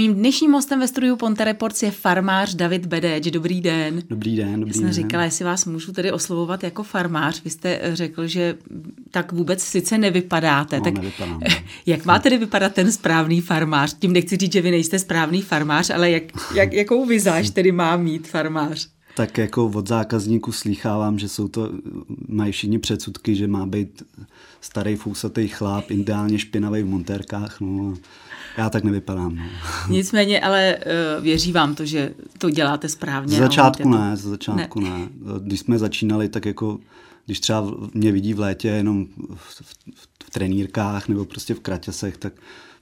Mým dnešním hostem ve studiu Ponte Reports je farmář David Bedeč. Dobrý den. Dobrý den, dobrý Já jsem den. říkala, jestli vás můžu tedy oslovovat jako farmář. Vy jste řekl, že tak vůbec sice nevypadáte. No, tak nevypadám, jak má tedy vypadat ten správný farmář? Tím nechci říct, že vy nejste správný farmář, ale jak, jak, jakou vizáž tedy má mít farmář? Tak jako od zákazníků slýchávám, že jsou to, mají všichni předsudky, že má být starý fousatý chlap, ideálně špinavý v montérkách, no já tak nevypadám. No. Nicméně, ale uh, věří vám to, že to děláte správně. Z začátku ne, z začátku ne. ne. Když jsme začínali, tak jako když třeba mě vidí v létě jenom v, v, v, trenýrkách nebo prostě v kraťasech, tak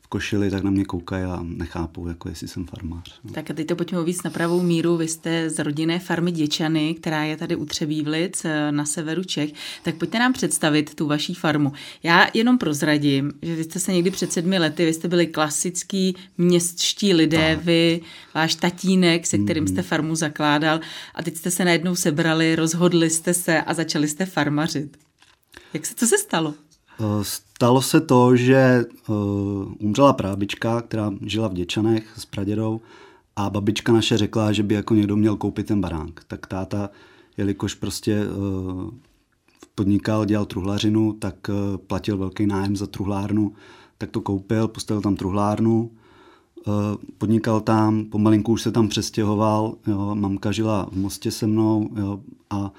košili, tak na mě koukají a nechápou, jako jestli jsem farmář. No. Tak a teď to pojďme víc na pravou míru. Vy jste z rodinné farmy Děčany, která je tady u Třebívlic eh, na severu Čech. Tak pojďte nám představit tu vaší farmu. Já jenom prozradím, že vy jste se někdy před sedmi lety, vy jste byli klasický městští lidé, tak. vy, váš tatínek, se kterým mm. jste farmu zakládal a teď jste se najednou sebrali, rozhodli jste se a začali jste farmařit. Jak se, co se stalo? Eh, stalo se to, že uh, umřela prábička, která žila v Děčanech s pradědou a babička naše řekla, že by jako někdo měl koupit ten baránk. Tak táta, jelikož prostě uh, podnikal, dělal truhlařinu, tak platil velký nájem za truhlárnu, tak to koupil, postavil tam truhlárnu, uh, podnikal tam, pomalinku už se tam přestěhoval, jo, mamka žila v Mostě se mnou jo, a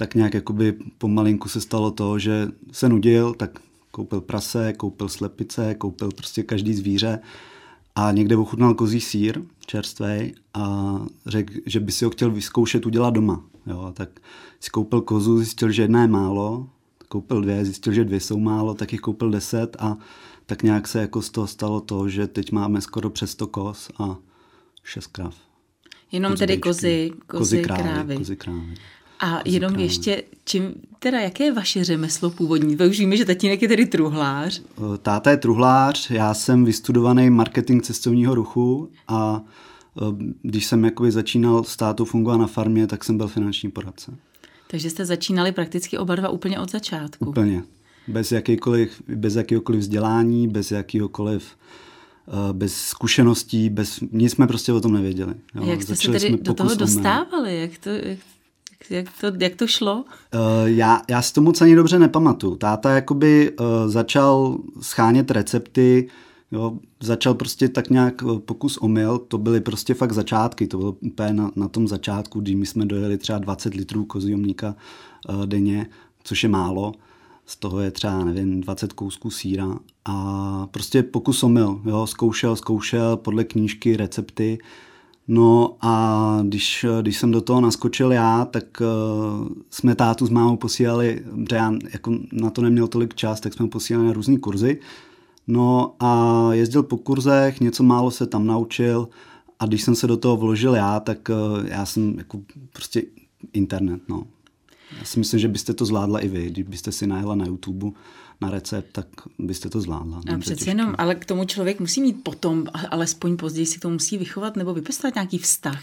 tak nějak jakoby pomalinku se stalo to, že se nudil, tak koupil prase, koupil slepice, koupil prostě každý zvíře a někde ochutnal kozí sír čerstvý a řekl, že by si ho chtěl vyzkoušet udělat doma. Jo, tak si koupil kozu, zjistil, že jedna je málo, koupil dvě, zjistil, že dvě jsou málo, tak jich koupil deset a tak nějak se jako z toho stalo to, že teď máme skoro přes 100 koz a šest krav. Jenom tedy kozy, kozy, kozy krávy. krávy. Kozy krávy. A jenom krávy. ještě, čím, teda jaké je vaše řemeslo původní? Vy už víme, že tatínek je tedy truhlář. Eh, táta je truhlář, já jsem vystudovaný marketing cestovního ruchu a eh, když jsem jakoby začínal s tátou fungovat na farmě, tak jsem byl finanční poradce. Takže jste začínali prakticky oba dva úplně od začátku. Úplně. Bez, jakýkoliv, bez jakýkoliv vzdělání, bez jakýkoliv eh, bez zkušeností, bez, nic jsme prostě o tom nevěděli. Jo. Jak jste Začali se tedy do toho dostávali? Jak to, jak, jak to, jak to šlo? Uh, já, já si to moc ani dobře nepamatuju. Táta jakoby uh, začal schánět recepty, jo, začal prostě tak nějak pokus omyl, to byly prostě fakt začátky, to bylo úplně na, na tom začátku, kdy my jsme dojeli třeba 20 litrů kozího mlíka uh, denně, což je málo, z toho je třeba, nevím, 20 kousků síra a prostě pokus omyl, jo, zkoušel, zkoušel podle knížky recepty, No a když, když jsem do toho naskočil já, tak uh, jsme tátu s mámou posílali, protože já jako na to neměl tolik čas, tak jsme posílali na různé kurzy. No a jezdil po kurzech, něco málo se tam naučil a když jsem se do toho vložil já, tak uh, já jsem jako prostě internet, no. Já si myslím, že byste to zvládla i vy, kdybyste si najela na YouTube na recept, tak byste to zvládla. A přeci jenom, ale k tomu člověk musí mít potom, alespoň později si to musí vychovat nebo vypěstovat nějaký vztah.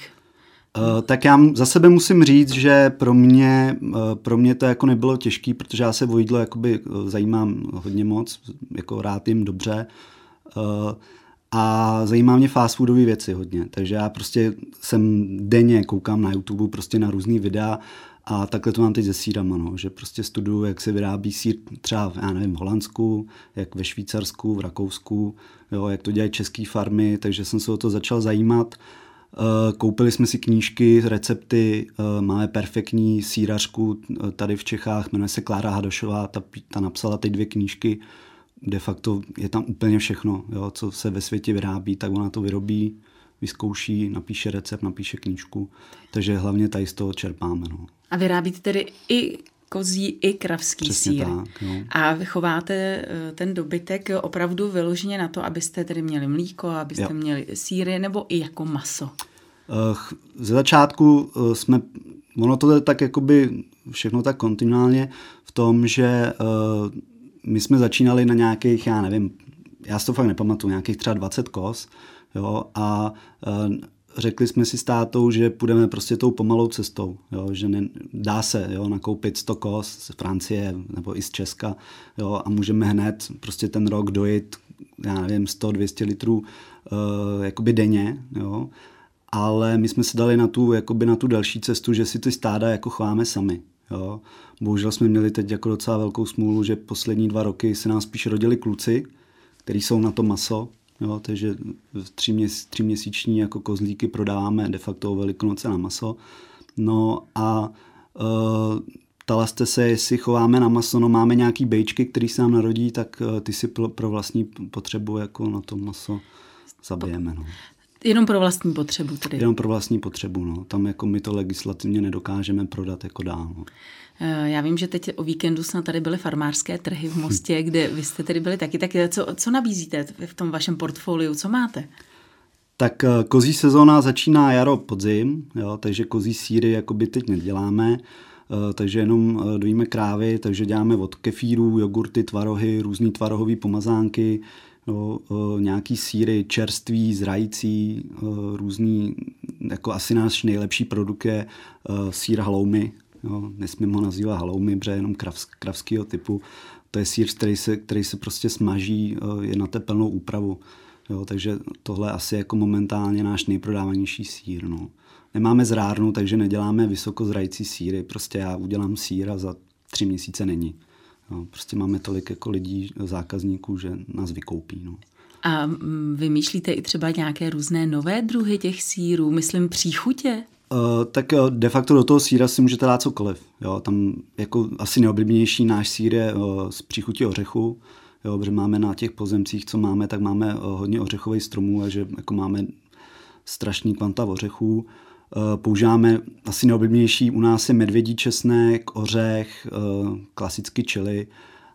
Uh, tak já za sebe musím říct, že pro mě, uh, pro mě to jako nebylo těžké, protože já se o jídlo jakoby uh, zajímám hodně moc, jako rád jim dobře a zajímá mě fast foodové věci hodně, takže já prostě jsem denně koukám na YouTube prostě na různý videa a takhle to mám teď se sírama, no, že prostě studuju, jak se vyrábí sír třeba, já nevím, v Holandsku, jak ve Švýcarsku, v Rakousku, jo, jak to dělají české farmy, takže jsem se o to začal zajímat. Eh, koupili jsme si knížky, recepty, eh, máme perfektní sírařku eh, tady v Čechách, jmenuje se Klára Hadošová, ta, ta napsala ty dvě knížky, de facto je tam úplně všechno, jo, co se ve světě vyrábí, tak ona to vyrobí, vyzkouší, napíše recept, napíše knížku, takže hlavně tady z toho čerpáme. No. A vyrábíte tedy i kozí i kravský Přesně sír. Tak, jo. A vychováte eh, ten dobytek opravdu vyloženě na to, abyste tedy měli mlíko, abyste jo. měli síry, nebo i jako maso? Eh, ze začátku eh, jsme, ono to je tak jakoby všechno tak kontinuálně v tom, že my jsme začínali na nějakých, já nevím, já si to fakt nepamatuju, nějakých třeba 20 kos, jo, a řekli jsme si s tátou, že půjdeme prostě tou pomalou cestou, jo, že ne, dá se jo, nakoupit 100 kos z Francie nebo i z Česka jo, a můžeme hned prostě ten rok dojít já nevím, 100-200 litrů uh, jakoby denně, jo. Ale my jsme se dali na tu, jakoby na tu další cestu, že si ty stáda jako chováme sami. Jo. Bohužel jsme měli teď jako docela velkou smůlu, že poslední dva roky se nám spíš rodili kluci, kteří jsou na to maso, jo, takže tři, měs, tři měsíční jako kozlíky prodáváme de facto o velikonoce na maso. No a uh, ptala jste se, jestli chováme na maso, no máme nějaký bejčky, který se nám narodí, tak uh, ty si pro, pro vlastní potřebu jako na to maso zabijeme. No. Jenom pro vlastní potřebu tedy. Jenom pro vlastní potřebu, no. Tam jako my to legislativně nedokážeme prodat jako dál. No. Eh, já vím, že teď o víkendu snad tady byly farmářské trhy v Mostě, kde vy jste tedy byli taky. Tak co, co nabízíte v tom vašem portfoliu? Co máte? Tak eh, kozí sezóna začíná jaro, podzim, jo, takže kozí síry jakoby teď neděláme, eh, takže jenom dojíme krávy, takže děláme od kefíru, jogurty, tvarohy, různé tvarohové pomazánky, jo, nějaký síry čerství, zrající, různý, jako asi náš nejlepší produkt je sír haloumy, Jo, nesmím ho nazývat haloumy, protože jenom kravsk, kravského typu. To je sír, který se, který se prostě smaží, eh, je na tepelnou úpravu. Jo, takže tohle asi jako momentálně náš nejprodávanější sír. No. Nemáme zrárnu, takže neděláme vysokozrající síry. Prostě já udělám sír a za tři měsíce není. Jo, prostě máme tolik jako lidí, zákazníků, že nás vykoupí. No. A mm, vymýšlíte i třeba nějaké různé nové druhy těch sírů, myslím příchutě? Uh, tak de facto do toho síra si můžete dát cokoliv. Jo? Tam jako asi neoblíbenější náš sír je uh, z příchutí ořechu, jo? protože máme na těch pozemcích, co máme, tak máme uh, hodně ořechových stromů a že jako máme strašný kvanta ořechů. Uh, používáme asi neoblíbenější u nás je medvědí česnek, ořech, uh, klasicky čili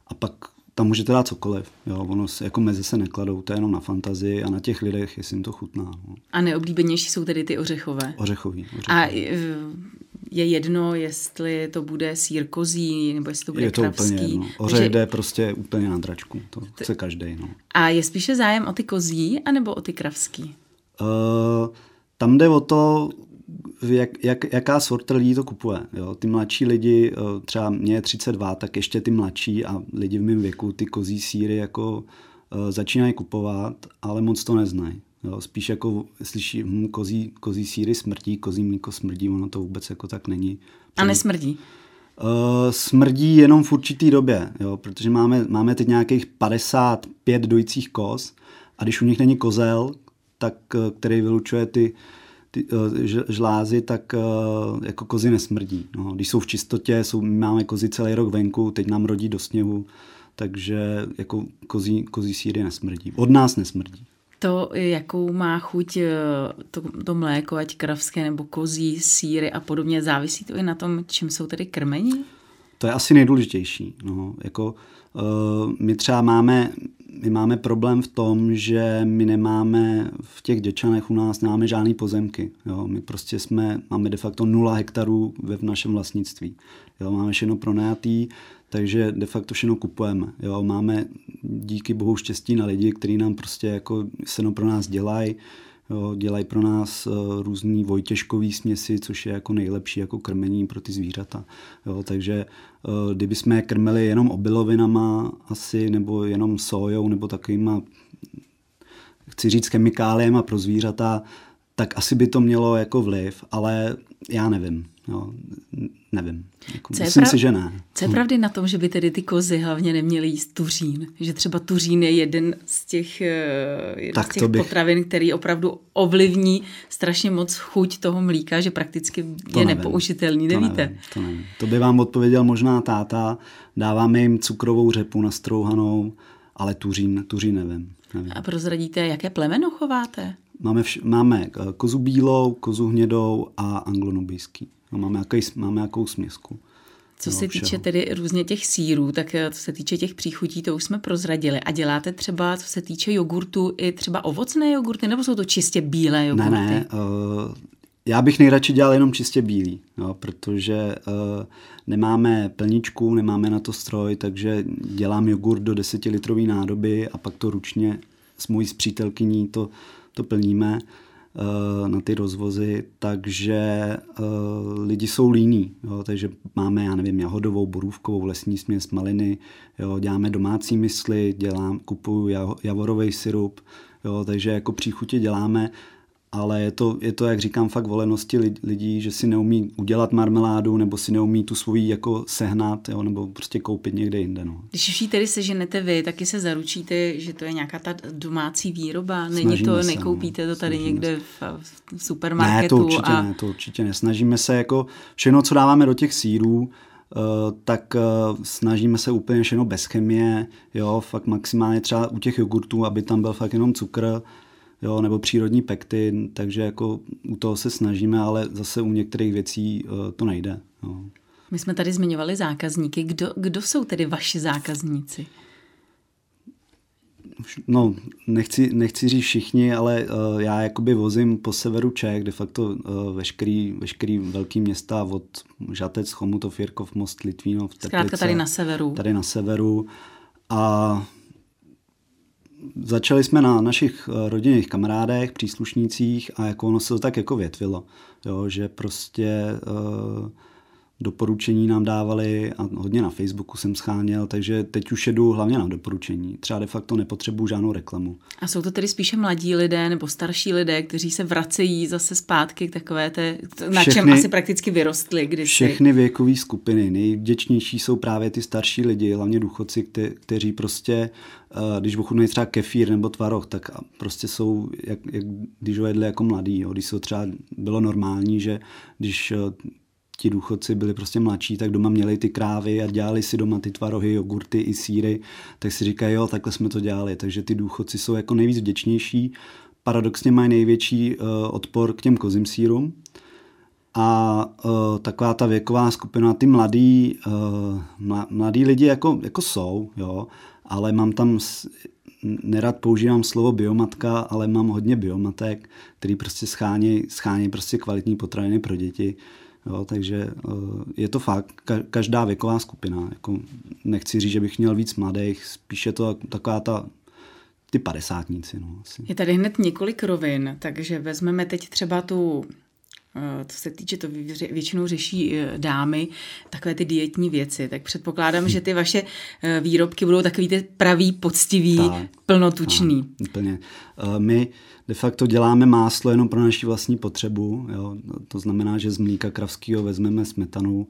a pak tam můžete dát cokoliv. Jo, ono se, jako mezi se nekladou, to je jenom na fantazii a na těch lidech, jestli jim to chutná. No. A neoblíbenější jsou tedy ty ořechové? Ořechový. ořechový. A e, je jedno, jestli to bude sír kozí, nebo jestli to bude Je to kravský. úplně jedno. Ořech Takže... jde prostě úplně na dračku, to chce každý. No. A je spíše zájem o ty kozí, anebo o ty kravský? Uh, tam jde o to, jak, jak, jaká sorta lidí to kupuje. Jo? Ty mladší lidi, eh, třeba mě je 32, tak ještě ty mladší a lidi v mém věku ty kozí síry jako uh, začínají kupovat, ale moc to neznají. Jo? Spíš jako slyší, hm, kozí, kozí síry smrdí, kozí mlíko smrdí, ono to vůbec jako tak není. A nesmrdí? Uh, smrdí jenom v určitý době, jo? protože máme, máme teď nějakých 55 dojících koz a když u nich není kozel, tak, který vylučuje ty, ty uh, žlázy, tak uh, jako kozy nesmrdí. No, když jsou v čistotě, jsou, máme kozy celý rok venku, teď nám rodí do sněhu, takže jako kozí, kozí síry nesmrdí. Od nás nesmrdí. To, jakou má chuť eh, to, to mléko, ať kravské nebo kozí, síry a podobně, závisí to i na tom, čím jsou tedy krmení? To je asi nejdůležitější. No, jako, uh, my třeba máme my máme problém v tom, že my nemáme v těch děčanech u nás nemáme žádné pozemky. Jo. My prostě jsme, máme de facto nula hektarů ve v našem vlastnictví. Jo. Máme všechno pronajatý, takže de facto všechno kupujeme. Jo. Máme díky bohu štěstí na lidi, kteří nám prostě jako seno pro nás dělají Jo, dělají pro nás uh, různý vojtěžkový směsi, což je jako nejlepší jako krmení pro ty zvířata. Jo, takže uh, kdyby jsme je krmili jenom obilovinama asi, nebo jenom sojou, nebo takovýma, chci říct, chemikáliema pro zvířata, tak asi by to mělo jako vliv, ale já nevím. Jo, nevím. Jako, co myslím prav... si, že ne. Co je hm. pravdy na tom, že by tedy ty kozy hlavně neměly jíst tuřín? Že třeba tuřín je jeden z těch, eh, jeden tak z těch bych... potravin, který opravdu ovlivní strašně moc chuť toho mlíka, že prakticky to je nevím. nepoužitelný, to nevíte? Nevím, to nevím. To by vám odpověděl možná táta. Dáváme jim cukrovou řepu nastrouhanou, ale tuřín, tuřín nevím. nevím. A prozradíte, jaké plemeno chováte? Máme, vš- máme eh, kozu bílou, kozu hnědou a anglonubijský. No, máme, jaký, máme jakou směsku. Co no, se týče všeho. tedy různě těch sírů, tak eh, co se týče těch příchutí, to už jsme prozradili. A děláte třeba, co se týče jogurtu, i třeba ovocné jogurty, nebo jsou to čistě bílé jogurty? Ne, ne. Uh, já bych nejradši dělal jenom čistě bílý, no, protože uh, nemáme plničku, nemáme na to stroj, takže dělám jogurt do 10 litrové nádoby a pak to ručně s mojí přítelkyní to, to plníme. na ty rozvozy, takže lidi jsou líní, jo, takže máme, já nevím, jahodovou, borůvkovou, lesní směs, maliny, jo, děláme domácí mysli, dělám, kupuju javorový syrup, jo, takže jako příchutě děláme ale je to, je to, jak říkám, fakt volenosti lidí, že si neumí udělat marmeládu nebo si neumí tu svoji jako sehnat jo, nebo prostě koupit někde jinde. No. Když už ji tedy seženete vy, taky se zaručíte, že to je nějaká ta domácí výroba, není Snažíme to, se, nekoupíte no. to tady někde v, v supermarketu. Ne, to určitě a... ne, to určitě ne. Snažíme se jako všechno, co dáváme do těch sírů, Uh, tak uh, snažíme se úplně všechno bez chemie, jo, fakt maximálně třeba u těch jogurtů, aby tam byl fakt jenom cukr, jo, nebo přírodní pektin, takže jako u toho se snažíme, ale zase u některých věcí uh, to nejde. Jo. My jsme tady zmiňovali zákazníky. Kdo, kdo jsou tedy vaši zákazníci? No, nechci, nechci říct všichni, ale uh, já jakoby vozím po severu Čech, de facto uh, veškerý, veškerý velký města od Žatec, Chomutov, Jirkov, Most, Litvínov, Teplice. Zkrátka tady na severu. Tady na severu. A začali jsme na našich eh, rodinných kamarádech, příslušnících a jako ono se to tak jako větvilo, jo, že prostě uh, doporučení nám dávali a hodně na Facebooku jsem scháněl, takže teď už jedu hlavně na doporučení. Třeba de facto nepotřebuju žádnou reklamu. A jsou to tedy spíše mladí lidé nebo starší lidé, kteří se vracejí zase zpátky k takové té, na všechny, čem asi prakticky vyrostli kdysi. Všechny věkové skupiny. Nejvděčnější jsou právě ty starší lidi, hlavně důchodci, kte, kteří prostě, eh, když ochutnají třeba kefír nebo tvaroh, tak prostě jsou, jak, jak když ho jedli jako mladý. Jo. Když se třeba bylo normální, že když eh, ti důchodci byli prostě mladší, tak doma měli ty krávy a dělali si doma ty tvarohy, jogurty i síry, tak si říkají, jo, takhle jsme to dělali. Takže ty důchodci jsou jako nejvíc vděčnější. Paradoxně mají největší uh, odpor k těm kozím sírům. A uh, taková ta věková skupina, ty mladí, uh, mladí lidi jako, jako jsou, jo, ale mám tam nerad používám slovo biomatka, ale mám hodně biomatek, který prostě schání, schání prostě kvalitní potraviny pro děti. Jo, takže eh, je to fakt, každá věková skupina. Jako nechci říct, že bych měl víc mladých, spíše to taková ta ty padesátníci. No, asi. Je tady hned několik rovin, takže vezmeme teď třeba tu co se týče, to většinou řeší eh, dámy, takové ty dietní věci, tak předpokládám, že ty vaše výrobky budou takový ty pravý, poctivý, tak, plnotučný. Tak, úplně. My de facto děláme máslo jenom pro naši vlastní potřebu. Jo. To znamená, že z mlíka kravského vezmeme smetanu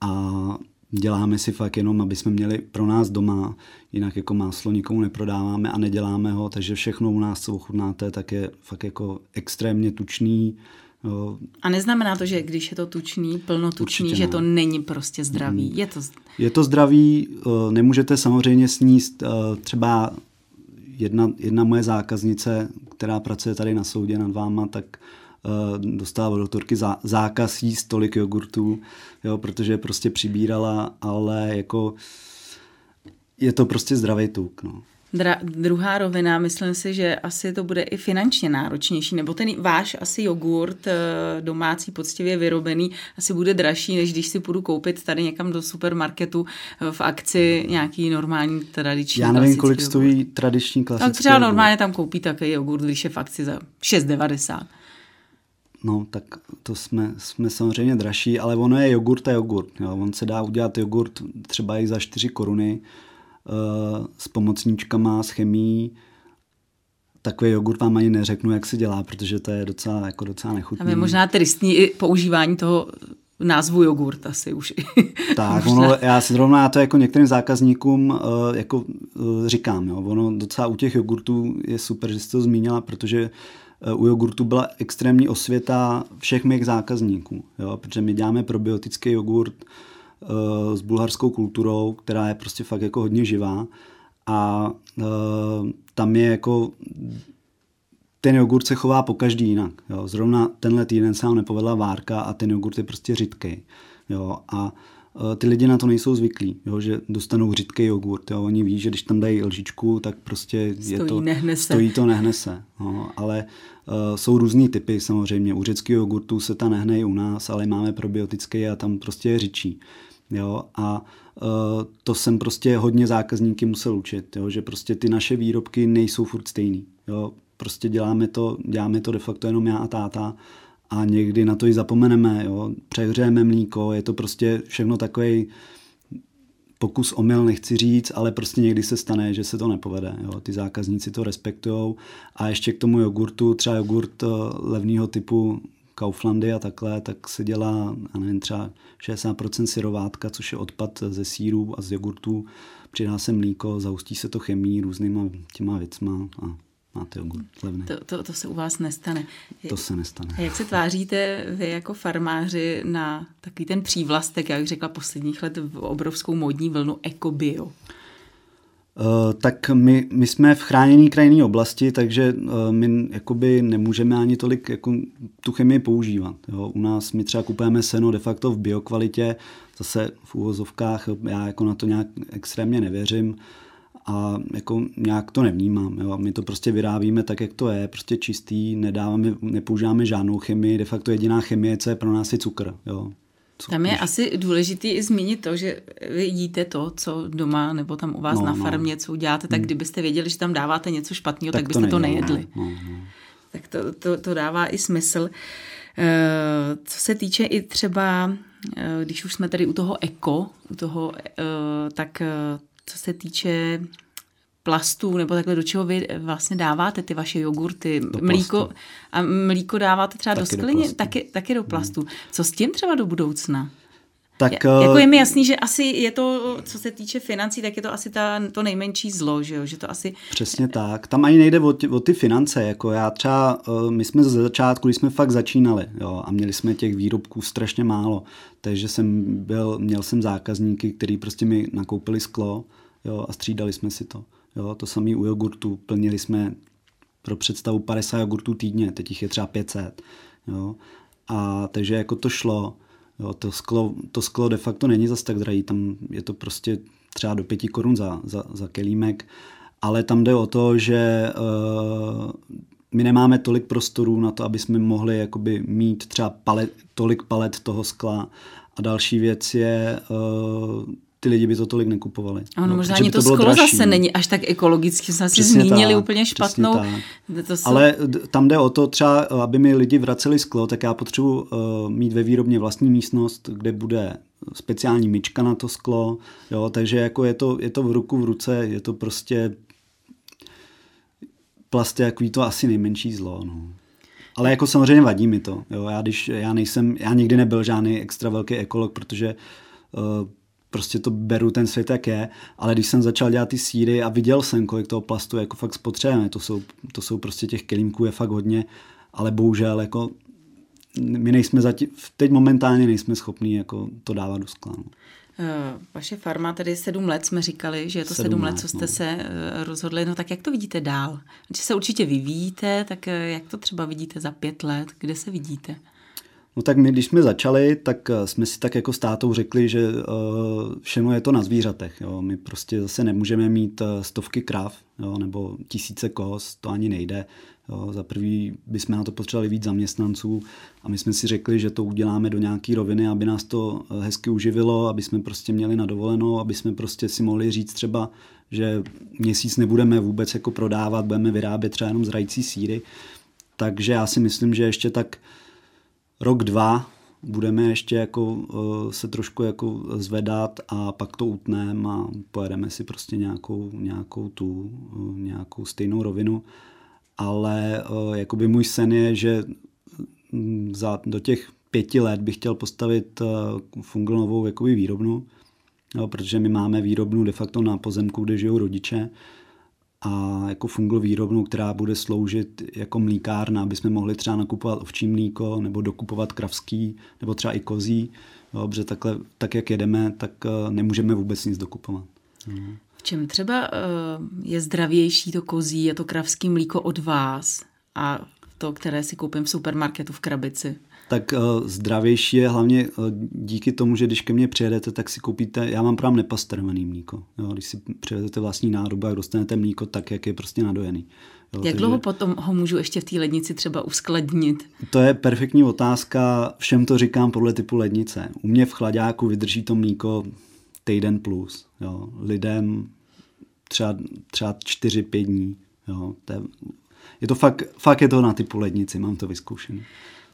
a děláme si fakt jenom, aby jsme měli pro nás doma, jinak jako máslo nikomu neprodáváme a neděláme ho, takže všechno u nás, co ochutnáte, tak je fakt jako extrémně tučný. Jo. A neznamená to, že když je to tučný, plnotučný, že to není prostě zdravý? Mm. Je to... je to zdravý, eh, nemůžete samozřejmě sníst eh, třeba jedna, jedna moje zákaznice, která pracuje tady na soudě nad váma, tak uh, dostala od doktorky zá, zákaz jíst tolik jogurtů, jo, protože prostě přibírala, ale jako je to prostě zdravý tuk. No. Dra- druhá rovina, myslím si, že asi to bude i finančně náročnější, nebo ten váš asi jogurt eh, domácí poctivě vyrobený asi bude dražší, než když si půjdu koupit tady někam do supermarketu eh, v akci nějaký normální tradiční Já nevím, kolik jogurt. stojí tradiční klasický Tak třeba jogurt. normálně tam koupí takový jogurt, když je v akci za 6,90. No, tak to jsme, jsme samozřejmě dražší, ale ono je jogurt a jogurt. Jo. On se dá udělat jogurt třeba i za 4 koruny, s pomocníčkama, s chemií, takový jogurt vám ani neřeknu, jak se dělá, protože to je docela, jako docela nechutný. A je možná tristní i používání toho názvu jogurt asi už. Tak, ono, já si zrovna to jako některým zákazníkům uh, jako uh, říkám, jo. ono docela u těch jogurtů je super, že jsi to zmínila, protože uh, u jogurtu byla extrémní osvěta všech mých zákazníků, jo, protože my děláme probiotický jogurt, Eh, s bulharskou kulturou, která je prostě fakt jako hodně živá a uh, tam je jako ten jogurt se chová po každý jinak. Jo. Zrovna tenhle týden se nám nepovedla várka a ten jogurt je prostě řidký. Jo. A uh, ty lidi na to nejsou zvyklí, jo, že dostanou řidký jogurt. Jo. Oni ví, že když tam dají lžičku, tak prostě stojí, je to, nehnese. stojí to, nehnese. Jo. Ale uh, jsou různý typy samozřejmě. U řeckého jogurtu se ta nehne i u nás, ale máme probiotický a tam prostě je řičí. Jo? A uh, to jsem prostě hodně zákazníky musel učit, jo? že prostě ty naše výrobky nejsou furt stejný. Jo? prostě děláme to, děláme to de facto jenom já a táta a někdy na to i zapomeneme, jo. přehřejeme mlíko, je to prostě všechno takový pokus omyl, nechci říct, ale prostě někdy se stane, že se to nepovede. Jo. Ty zákazníci to respektují. A ještě k tomu jogurtu, třeba jogurt eh, levného typu Kauflandy a takhle, tak se dělá, já nevím, třeba 60% syrovátka, což je odpad ze sírů a z jogurtů. Přidá se mlíko, zaustí se to chemí různýma těma věcma a máte jogurt levný. To, to, to se u vás nestane. To se nestane. A jak se tváříte vy jako farmáři na takový ten přívlastek, jak řekla posledních let, v obrovskou modní vlnu ekobio? Uh, tak my, my jsme v chráněné krajinné oblasti, takže uh, my jakoby nemůžeme ani tolik jako tu chemii používat. Jo. U nás my třeba kupujeme seno de facto v biokvalitě, zase v úvozovkách, já jako na to nějak extrémně nevěřím a jako nějak to nevnímám. Jo. My to prostě vyrábíme tak, jak to je, prostě čistý, nedáváme, nepoužíváme žádnou chemii, de facto jediná chemie, co je pro nás je cukr. Jo. Co tam je když... asi důležité i zmínit to, že vy jíte to, co doma nebo tam u vás no, na no. farmě, co uděláte, tak hmm. kdybyste věděli, že tam dáváte něco špatného, tak, tak byste to, to nejedli. No, no, no. Tak to, to, to dává i smysl. Eh, co se týče i třeba, eh, když už jsme tady u toho eko, u toho, eh, tak co se týče plastů, nebo takhle do čeho vy vlastně dáváte ty vaše jogurty, do mlíko plastu. a mlíko dáváte třeba taky do sklině, do taky, taky do plastu. Hmm. Co s tím třeba do budoucna? Tak, je, jako je mi jasný, že asi je to, co se týče financí, tak je to asi ta, to nejmenší zlo, že, jo? že to asi... Přesně tak. Tam ani nejde o ty, o ty finance. Jako já třeba, my jsme ze začátku, když jsme fakt začínali jo, a měli jsme těch výrobků strašně málo, takže jsem byl, měl jsem zákazníky, kteří prostě mi nakoupili sklo jo, a střídali jsme si to. Jo, to samé u jogurtu. Plnili jsme pro představu 50 jogurtů týdně, teď jich je třeba 500. Jo. A takže jako to šlo. Jo, to, sklo, to sklo de facto není zas tak drahý, tam je to prostě třeba do 5 korun za, za, za kelímek, ale tam jde o to, že uh, my nemáme tolik prostorů na to, aby jsme mohli jakoby mít třeba palet, tolik palet toho skla. A další věc je, uh, ty lidi by to tolik nekupovali. Ano, no, možná ani to, to sklo dražší. zase není až tak ekologicky, jsme si zmínili tak, úplně špatnou. To jsou... Ale tam jde o to třeba, aby mi lidi vraceli sklo, tak já potřebuji uh, mít ve výrobně vlastní místnost, kde bude speciální myčka na to sklo, jo, takže jako je to, je to v ruku v ruce, je to prostě plast je jako to asi nejmenší zlo. No. Ale jako samozřejmě vadí mi to. Jo. Já, když, já, nejsem, já nikdy nebyl žádný extra velký ekolog, protože uh, prostě to beru ten svět, jak je, ale když jsem začal dělat ty síry a viděl jsem, kolik toho plastu jako fakt spotřebujeme, to jsou, to jsou prostě těch kelímků je fakt hodně, ale bohužel jako my nejsme zatím, teď momentálně nejsme schopní jako to dávat do skla. No. Eh, vaše farma, tedy sedm let jsme říkali, že je to sedm, sedm let, co jste no. se eh, rozhodli. No tak jak to vidíte dál? Když se určitě vyvíjíte, tak eh, jak to třeba vidíte za pět let? Kde se vidíte? No tak my, když jsme začali, tak eh, jsme si tak jako státou řekli, že uh, všechno je to na zvířatech. Jo. My prostě zase nemůžeme mít uh, stovky krav jo, nebo tisíce kos, to ani nejde. Jo. Za prvý bychom na to potřebovali víc zaměstnanců a my jsme si řekli, že to uděláme do nějaké roviny, aby nás to hezky uživilo, aby jsme prostě měli na dovolenou, aby jsme prostě si mohli říct třeba, že měsíc nebudeme vůbec jako prodávat, budeme vyrábět třeba jenom zrající síry. Takže já si myslím, že ještě tak rok, dva budeme ještě jako uh, se trošku jako zvedat a pak to utneme a pojedeme si prostě nějakou, nějakou tu, uh, nějakou stejnou rovinu. Ale uh, jakoby můj sen je, že mm, za, do těch pěti let bych chtěl postavit funglnovou jakoby výrobnu, protože my máme výrobnu de facto na pozemku, kde žijou rodiče a jako fungl výrobnu, která bude sloužit jako mlíkárna, aby jsme mohli třeba nakupovat ovčí mlíko nebo dokupovat kravský nebo třeba i kozí. Dobře, takhle, tak jak jedeme, tak eh, nemůžeme vůbec nic dokupovat. Mhm. V čem třeba eh, je zdravější to kozí a to kravský mlíko od vás a to, které si koupím v supermarketu v krabici? tak uh, zdravější je hlavně uh, díky tomu, že když ke mně přijedete, tak si koupíte, já mám právě nepasterovaný mlíko. Jo, když si přijedete vlastní nádobu a dostanete mlíko tak, jak je prostě nadojený. Jo, Jak takže... dlouho potom ho můžu ještě v té lednici třeba uskladnit? To je perfektní otázka, všem to říkám podle typu lednice. U mě v chladáku vydrží to mlíko týden plus. Jo. Lidem třeba, třeba 4-5 dní. Jo. To je je to fakt, fakt je to na typu lednici, mám to vyzkoušené.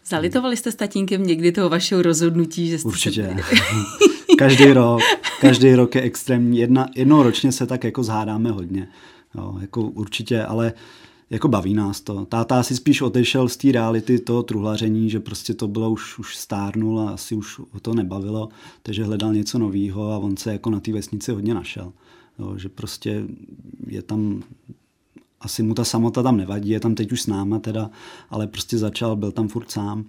Zalitovali jste s tatínkem někdy toho vašeho rozhodnutí, že jste Určitě. Se... každý rok, každý rok je extrémní. Jedna, jednou ročně se tak jako zhádáme hodně. Jo, jako určitě, ale jako baví nás to. Táta si spíš odešel z té reality toho truhlaření, že prostě to bylo už, už stárnul a asi už ho to nebavilo, takže hledal něco nového a on se jako na té vesnici hodně našel. Jo, že prostě je tam asi mu ta samota tam nevadí, je tam teď už s náma teda, ale prostě začal, byl tam furt sám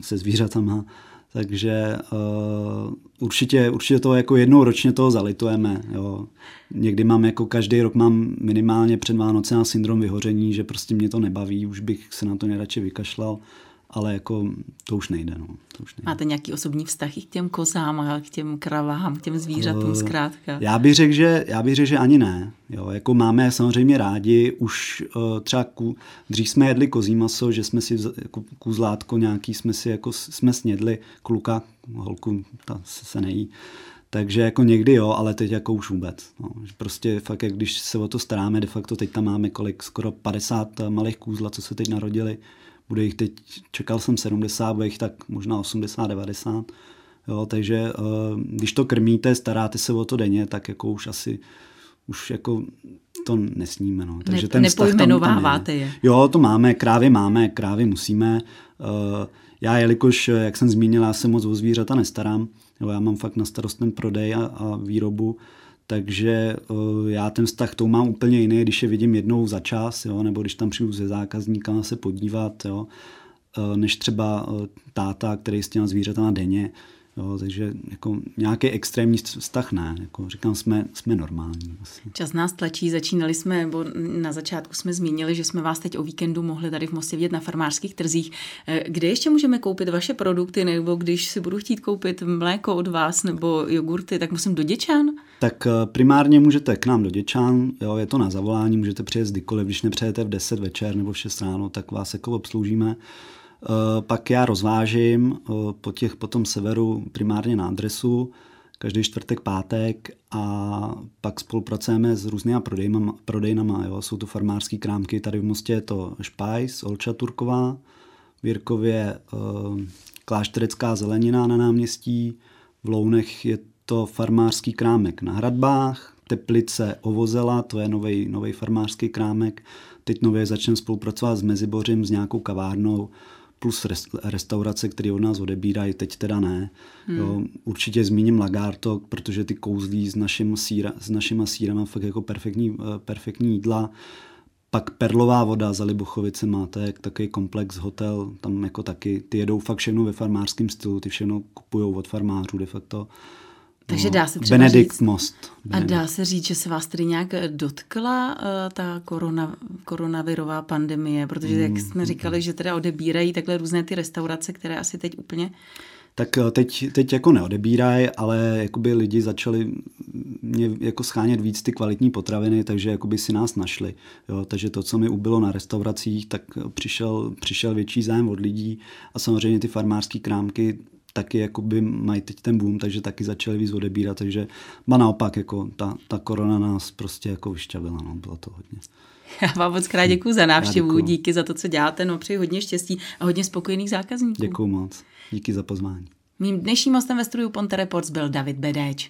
se zvířatama, takže uh, určitě, určitě to jako jednou ročně toho zalitujeme. Jo. Někdy mám jako každý rok mám minimálně před Vánoce na syndrom vyhoření, že prostě mě to nebaví, už bych se na to nejradši vykašlal ale jako to už nejde. No. To už nejde. Máte nějaký osobní vztah i k těm kozám a k těm kravám, k těm zvířatům uh, zkrátka? Já bych řekl, že, já bych řekl, že ani ne. Jo, jako máme samozřejmě rádi, už uh, třeba ku, dřív jsme jedli kozí maso, že jsme si jako kůzlátko nějaký jsme si jako jsme snědli, kluka, holku, ta se, se nejí. Takže jako někdy jo, ale teď jako už vůbec. No. Prostě fakt, jak když se o to staráme, de facto teď tam máme kolik, skoro 50 malých kůzla, co se teď narodili, bude jich teď, čekal jsem 70, bude jich tak možná 80, 90. Jo, takže eh, když to krmíte, staráte se o to denně, tak jako už asi už jako to nesníme. No. Takže ne, ten nepojmenováváte tam, tam je. Jo, to máme, krávy máme, krávy musíme. Eh, já, jelikož, jak jsem zmínil, já se moc o zvířata nestarám, jo, já mám fakt na starost ten prodej a, a výrobu, takže uh, já ten vztah to mám úplně jiný, když je vidím jednou za čas, jo, nebo když tam přijdu se zákazníkama se podívat, jo, uh, než třeba uh, táta, který s těma zvířatama denně. Jo, takže jako nějaký extrémní vztah ne, jako říkám, jsme, jsme normální. Asi. Čas nás tlačí, začínali jsme, nebo na začátku jsme zmínili, že jsme vás teď o víkendu mohli tady v Mostě vidět na farmářských trzích. Eh, kde ještě můžeme koupit vaše produkty, nebo když si budu chtít koupit mléko od vás nebo jogurty, tak musím do Děčan? Tak eh, primárně můžete k nám do Děčan, jo, je to na zavolání, můžete přijet kdykoliv, když nepřejete v 10 večer nebo v 6 ráno, tak vás jako obsloužíme. Eh, pak já rozvážím eh, po, těch, po tom severu primárně na adresu každý čtvrtek, pátek a pak spolupracujeme s různými prodejnama, prodejnama. Jo. Jsou to farmářské krámky, tady v Mostě je to Špajs, Olča Turková, v Jirkově uh, klášterecká zelenina na náměstí, v Lounech je to farmářský krámek na Hradbách, Teplice Ovozela, to je nový farmářský krámek. Teď nově začneme spolupracovat s Mezibořím, s nějakou kavárnou, plus restaurace, které od nás odebírají, teď teda ne. Hmm. Jo, určitě zmíním Lagarto, protože ty kouzlí s, našim síra, s našima sírama fakt jako perfektní, eh, perfektní jídla. Pak Perlová voda za Libuchovice máte takový komplex hotel, tam jako taky, ty jedou fakt všechno ve farmářském stylu, ty všechno kupují od farmářů de facto. Takže dá se třeba Benedikt říct, Most. Benedikt. A dá se říct, že se vás tedy nějak dotkla uh, ta korona, koronavirová pandemie, protože jak jsme mm, říkali, že teda odebírají takhle různé ty restaurace, které asi teď úplně tak eh, teď, teď jako neodebírají, ale jakoby lidi začali mě jako schánět víc ty kvalitní potraviny, takže jakoby si nás našli. Jo, takže to, co mi ubylo na restauracích, tak přišel, přišel větší zájem od lidí a samozřejmě ty farmářské krámky taky jakoby mají teď ten boom, takže taky začali víc odebírat, takže ma naopak, jako ta, ta korona nás prostě jako vyšťavila, no, bylo to hodně. Já vám moc krát děkuji za návštěvu, díky za to, co děláte, no přeji hodně štěstí a hodně spokojených zákazníků. Děkuji moc, díky za pozvání. Mým dnešním hostem ve studiu Ponte Reports byl David Bedéč.